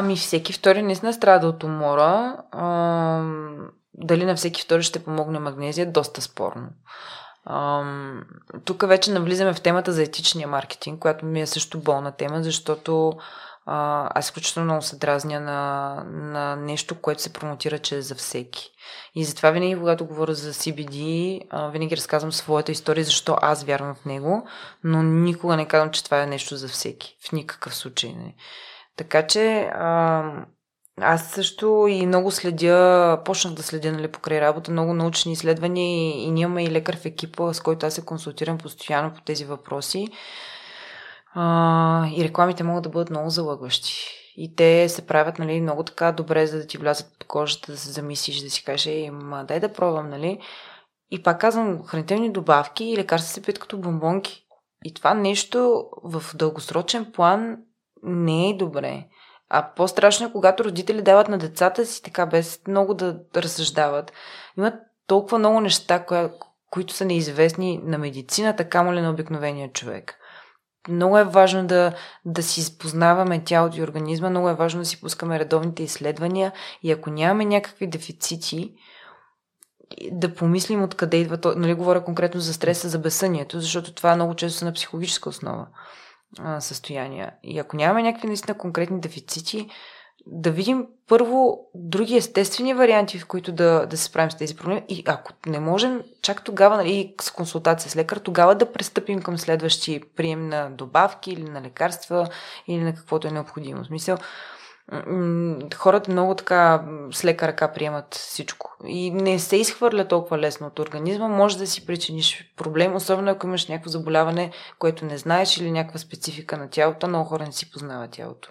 Ами всеки втори наистина страда от умора. А, дали на всеки втори ще помогне магнезия, е доста спорно. тук вече навлизаме в темата за етичния маркетинг, която ми е също болна тема, защото а, аз изключително много се дразня на, на нещо, което се промотира, че е за всеки. И затова винаги, когато говоря за CBD, а, винаги разказвам своята история, защо аз вярвам в него, но никога не казвам, че това е нещо за всеки. В никакъв случай. Не. Така че а, аз също и много следя, почнах да следя нали, покрай работа, много научни изследвания и, и ние имаме и лекар в екипа, с който аз се консултирам постоянно по тези въпроси. А, и рекламите могат да бъдат много залъгващи. И те се правят нали, много така добре, за да ти влязат под кожата, да се замислиш, да си кажеш, ма дай да пробвам, нали? И пак казвам, хранителни добавки и лекарства се пият като бомбонки. И това нещо в дългосрочен план не е добре. А по-страшно е, когато родители дават на децата си така, без много да разсъждават. Имат толкова много неща, кои, които са неизвестни на медицината, камо ли на обикновения човек. Много е важно да, да си изпознаваме тялото и организма, много е важно да си пускаме редовните изследвания и ако нямаме някакви дефицити, да помислим откъде идва то. Нали, говоря конкретно за стреса, за безсънието, защото това много често са на психологическа основа състояния. И ако нямаме някакви наистина конкретни дефицити, да видим първо други естествени варианти, в които да, да се справим с тези проблеми. И ако не можем, чак тогава, нали, с консултация с лекар, тогава да пристъпим към следващи прием на добавки или на лекарства или на каквото е необходимо. В смисъл, хората много така с лека ръка приемат всичко. И не се изхвърля толкова лесно от организма. Може да си причиниш проблем, особено ако имаш някакво заболяване, което не знаеш или някаква специфика на тялото. Много хора не си познават тялото.